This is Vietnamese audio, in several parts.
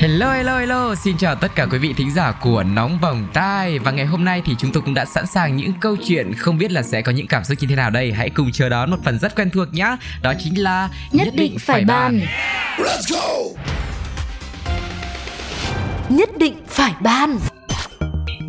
Hello hello hello, xin chào tất cả quý vị thính giả của Nóng Bỏng Tai Và ngày hôm nay thì chúng tôi cũng đã sẵn sàng những câu chuyện không biết là sẽ có những cảm xúc như thế nào đây. Hãy cùng chờ đón một phần rất quen thuộc nhá. Đó chính là Nhất, định phải bàn Nhất định phải bàn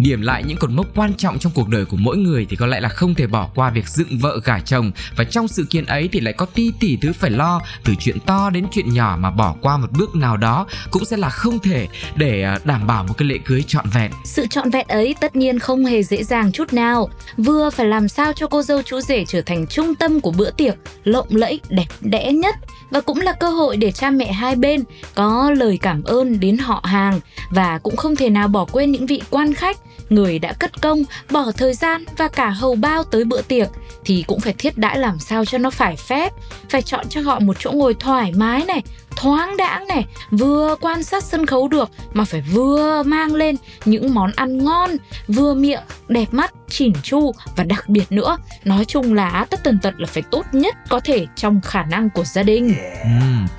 Điểm lại những cột mốc quan trọng trong cuộc đời của mỗi người thì có lẽ là không thể bỏ qua việc dựng vợ gả chồng và trong sự kiện ấy thì lại có ti tỉ thứ phải lo từ chuyện to đến chuyện nhỏ mà bỏ qua một bước nào đó cũng sẽ là không thể để à, đảm bảo một cái lễ cưới trọn vẹn. Sự trọn vẹn ấy tất nhiên không hề dễ dàng chút nào. Vừa phải làm sao cho cô dâu chú rể trở thành trung tâm của bữa tiệc, lộng lẫy, đẹp đẽ nhất và cũng là cơ hội để cha mẹ hai bên có lời cảm ơn đến họ hàng và cũng không thể nào bỏ quên những vị quan khách người đã cất công, bỏ thời gian và cả hầu bao tới bữa tiệc thì cũng phải thiết đãi làm sao cho nó phải phép. Phải chọn cho họ một chỗ ngồi thoải mái này, thoáng đãng này, vừa quan sát sân khấu được mà phải vừa mang lên những món ăn ngon, vừa miệng, đẹp mắt chỉn chu và đặc biệt nữa nói chung là tất tần tật là phải tốt nhất có thể trong khả năng của gia đình. Ừ,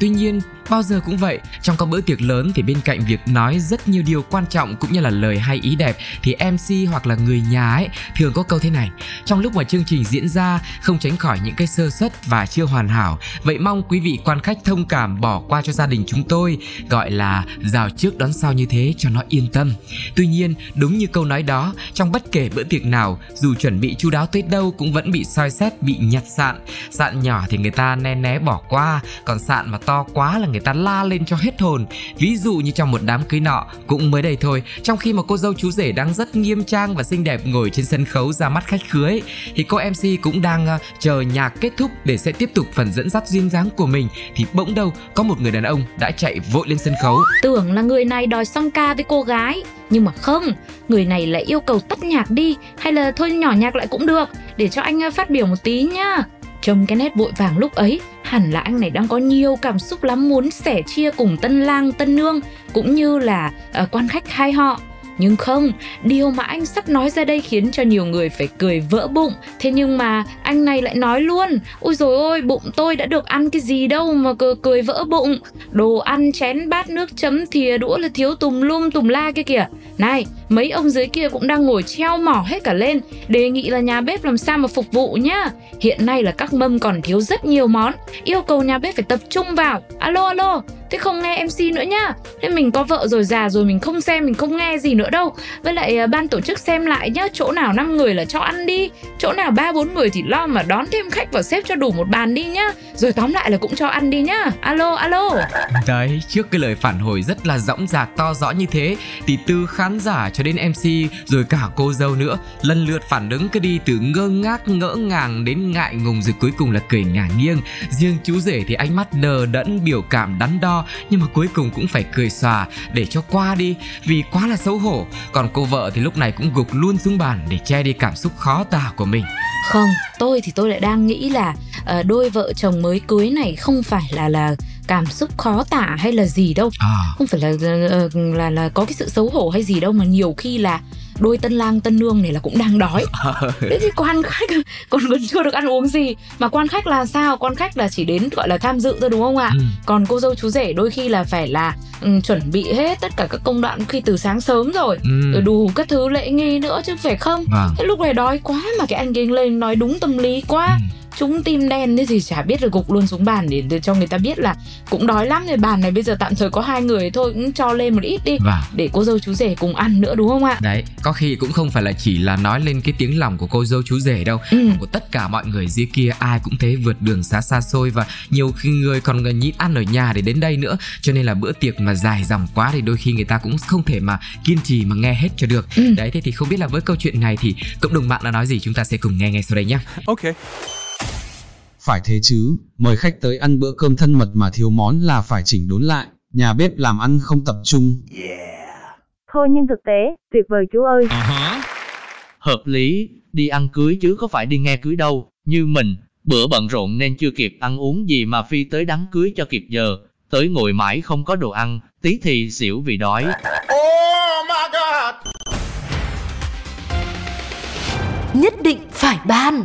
tuy nhiên bao giờ cũng vậy trong các bữa tiệc lớn thì bên cạnh việc nói rất nhiều điều quan trọng cũng như là lời hay ý đẹp thì mc hoặc là người nhà ấy thường có câu thế này trong lúc mà chương trình diễn ra không tránh khỏi những cái sơ suất và chưa hoàn hảo vậy mong quý vị quan khách thông cảm bỏ qua cho gia đình chúng tôi gọi là rào trước đón sau như thế cho nó yên tâm. Tuy nhiên đúng như câu nói đó trong bất kể bữa tiệc nào dù chuẩn bị chu đáo tới đâu cũng vẫn bị soi xét bị nhặt sạn. Sạn nhỏ thì người ta né né bỏ qua còn sạn mà to quá là người ta la lên cho hết hồn. Ví dụ như trong một đám cưới nọ cũng mới đây thôi trong khi mà cô dâu chú rể đang rất nghiêm trang và xinh đẹp ngồi trên sân khấu ra mắt khách cưới thì cô mc cũng đang uh, chờ nhạc kết thúc để sẽ tiếp tục phần dẫn dắt duyên dáng của mình thì bỗng đâu có một người đàn ông đã chạy vội lên sân khấu. Tưởng là người này đòi song ca với cô gái nhưng mà không người này lại yêu cầu tắt nhạc đi hay là thôi nhỏ nhạc lại cũng được để cho anh ờ, phát biểu một tí nhá. Trong cái nét vội vàng lúc ấy hẳn là anh này đang có nhiều cảm xúc lắm muốn sẻ chia cùng tân lang tân nương cũng như là uh, quan khách hai họ nhưng không, điều mà anh sắp nói ra đây khiến cho nhiều người phải cười vỡ bụng. Thế nhưng mà anh này lại nói luôn Ôi rồi ôi, bụng tôi đã được ăn cái gì đâu mà cười, cười vỡ bụng. Đồ ăn chén bát nước chấm thìa đũa là thiếu tùm lum tùm la kia kìa. Này, mấy ông dưới kia cũng đang ngồi treo mỏ hết cả lên Đề nghị là nhà bếp làm sao mà phục vụ nhá. Hiện nay là các mâm còn thiếu rất nhiều món Yêu cầu nhà bếp phải tập trung vào. Alo alo, thế không nghe MC nữa nhá. Thế mình có vợ rồi già rồi mình không xem mình không nghe gì nữa đâu. Với lại à, ban tổ chức xem lại nhá Chỗ nào 5 người là cho ăn đi. Chỗ nào ba bốn người thì lo mà đón thêm khách vào xếp cho đủ một bàn đi nhá. Rồi tóm lại là cũng cho ăn đi nhá. Alo alo. Đấy, trước cái lời phản hồi rất là rõng rạc to rõ như thế thì từ khán giả cho đến MC rồi cả cô dâu nữa lần lượt phản ứng cứ đi từ ngơ ngác ngỡ ngàng đến ngại ngùng rồi cuối cùng là cười ngả nghiêng. Riêng chú rể thì ánh mắt đờ đẫn biểu cảm đắn đo nhưng mà cuối cùng cũng phải cười xòa để cho qua đi vì quá là xấu hổ. Còn cô vợ thì lúc này cũng gục luôn xuống bàn để che đi cảm xúc khó tả của mình. Không, tôi thì tôi lại đang nghĩ là uh, đôi vợ chồng mới cưới này không phải là là cảm xúc khó tả hay là gì đâu À. không phải là là, là là có cái sự xấu hổ hay gì đâu mà nhiều khi là đôi tân lang tân nương này là cũng đang đói thế thì quan khách còn còn chưa được ăn uống gì mà quan khách là sao quan khách là chỉ đến gọi là tham dự thôi đúng không ạ Ừ. còn cô dâu chú rể đôi khi là phải là ừ, chuẩn bị hết tất cả các công đoạn khi từ sáng sớm rồi Ừ. đủ các thứ lễ nghi nữa chứ phải không Vâng. thế lúc này đói quá mà cái anh kia lên nói đúng tâm lý quá Ừ. chúng tim đen thế thì chả biết được gục luôn xuống bàn để, để cho người ta biết là cũng đói lắm rồi. Bàn này bây giờ tạm thời có hai người thôi cũng cho lên một ít đi Vâng. để cô dâu chú rể cùng ăn nữa đúng không ạ? Đấy, có khi cũng không phải là chỉ là nói lên cái tiếng lòng của cô dâu chú rể đâu. Ừ. của tất cả mọi người dưới kia ai cũng thế vượt đường xa xa xôi và nhiều khi người còn nhịn ăn ở nhà để đến đây nữa. Cho nên là bữa tiệc mà dài dòng quá thì đôi khi người ta cũng không thể mà kiên trì mà nghe hết cho được. Ừ. đấy thế thì không biết là với câu chuyện này thì cộng đồng mạng đã nói gì? Chúng ta sẽ cùng nghe ngay sau đây nhé. Ok Phải thế chứ, mời khách tới ăn bữa cơm thân mật mà thiếu món là phải chỉnh đốn lại, nhà bếp làm ăn không tập trung. Thôi nhưng thực tế, tuyệt vời chú ơi. Hợp lý, đi ăn cưới chứ có phải đi nghe cưới đâu. Như mình, Bữa bận rộn nên chưa kịp ăn uống gì mà Phi tới đám cưới cho kịp giờ. Tới ngồi mãi không có đồ ăn, tí thì xỉu vì đói. Nhất định phải ban.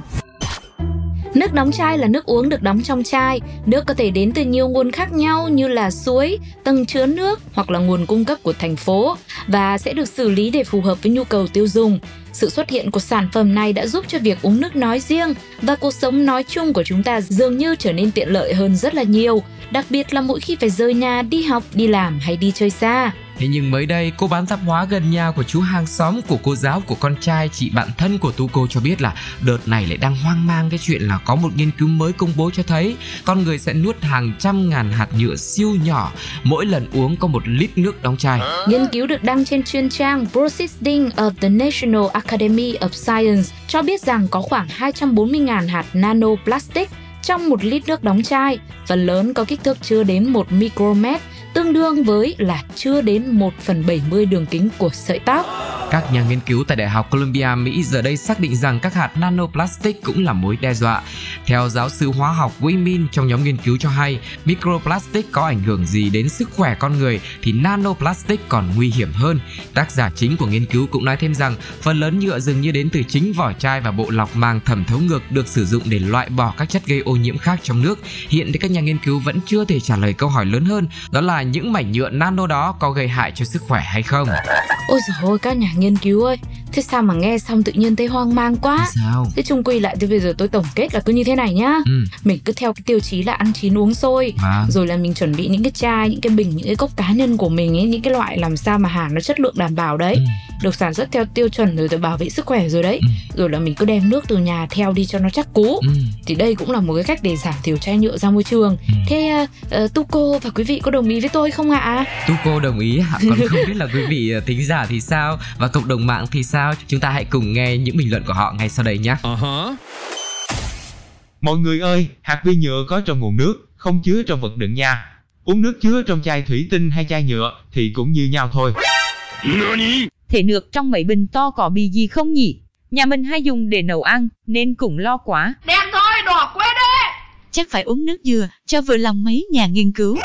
Nước đóng chai là nước uống được đóng trong chai. Nước có thể đến từ nhiều nguồn khác nhau như là suối, tầng chứa nước hoặc là nguồn cung cấp của thành phố và sẽ được xử lý để phù hợp với nhu cầu tiêu dùng. Sự xuất hiện của sản phẩm này đã giúp cho việc uống nước nói riêng và cuộc sống nói chung của chúng ta dường như trở nên tiện lợi hơn rất là nhiều, đặc biệt là mỗi khi phải rời nhà đi học, đi làm hay đi chơi xa. Thế nhưng mới đây, cô bán tạp hóa gần nhà của chú hàng xóm của cô giáo của con trai chị bạn thân của Tuco cho biết là đợt này lại đang hoang mang cái chuyện là có một nghiên cứu mới công bố cho thấy con người sẽ nuốt hàng trăm ngàn hạt nhựa siêu nhỏ mỗi lần uống có một lít nước đóng chai. Nghiên cứu được đăng trên chuyên trang Proceedings of the National Academy of Science cho biết rằng có khoảng 240.000 hạt nanoplastic trong một lít nước đóng chai, phần lớn có kích thước chưa đến 1 micromet, tương đương với là chưa đến 1 phần 70 đường kính của sợi tóc. Các nhà nghiên cứu tại Đại học Columbia, Mỹ giờ đây xác định rằng các hạt nanoplastic cũng là mối đe dọa. Theo giáo sư hóa học Wei Min trong nhóm nghiên cứu cho hay, microplastic có ảnh hưởng gì đến sức khỏe con người thì nanoplastic còn nguy hiểm hơn. Tác giả chính của nghiên cứu cũng nói thêm rằng phần lớn nhựa dường như đến từ chính vỏ chai và bộ lọc màng thẩm thấu ngược được sử dụng để loại bỏ các chất gây ô nhiễm khác trong nước. Hiện thì các nhà nghiên cứu vẫn chưa thể trả lời câu hỏi lớn hơn, đó là những mảnh nhựa nano đó có gây hại cho sức khỏe hay không. Ôi dồi ôi các nhà nghiên cứu ơi, thế sao mà nghe xong tự nhiên thấy hoang mang quá. Sao? Thế chung quy lại thì bây giờ tôi tổng kết là cứ như thế này nhá. Ừ. Mình cứ theo cái tiêu chí là ăn chín uống sôi. Vâng. Rồi là mình chuẩn bị những cái chai, những cái bình, những cái cốc cá nhân của mình ấy, những cái loại làm sao mà hàng nó chất lượng đảm bảo đấy. Ừ. Được sản xuất theo tiêu chuẩn rồi, rồi bảo vệ sức khỏe rồi đấy. Ừ. Rồi là mình cứ đem nước từ nhà theo đi cho nó chắc cú. Ừ. Thì đây cũng là một cái cách để giảm thiểu chai nhựa ra môi trường. Ừ. Thế uh, Tuco và quý vị có đồng ý với tôi không ạ? Tuco đồng ý ạ, còn không biết là quý vị ờ, thính giả thì sao và cộng đồng mạng thì sao? Chúng ta hãy cùng nghe những bình luận của họ ngay sau đây nhé. Mọi người ơi, hạt vi nhựa có trong nguồn nước, không chứa trong vật đựng nha. Uống nước chứa trong chai thủy tinh hay chai nhựa thì cũng như nhau thôi. Thể nước trong mấy bình to có bị gì không nhỉ? Nhà mình hay dùng để nấu ăn, nên cũng lo quá. Chắc phải uống nước dừa cho vừa lòng mấy nhà nghiên cứu.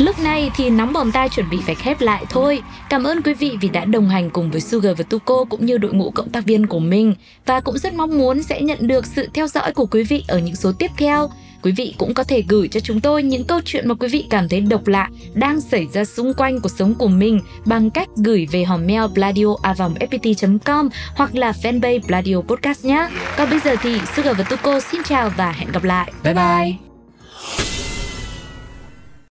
Lúc này thì nóng bỏng tai chuẩn bị phải khép lại thôi. Cảm ơn quý vị vì đã đồng hành cùng với Sugar và Tuko cũng như đội ngũ cộng tác viên của mình và cũng rất mong muốn sẽ nhận được sự theo dõi của quý vị ở những số tiếp theo. Quý vị cũng có thể gửi cho chúng tôi những câu chuyện mà quý vị cảm thấy độc lạ đang xảy ra xung quanh cuộc sống của mình bằng cách gửi về hòm mail bladioavongfpt.com hoặc là fanpage Bladio Podcast nhé. Còn bây giờ thì Sugar và Tuko xin chào và hẹn gặp lại. Bye bye.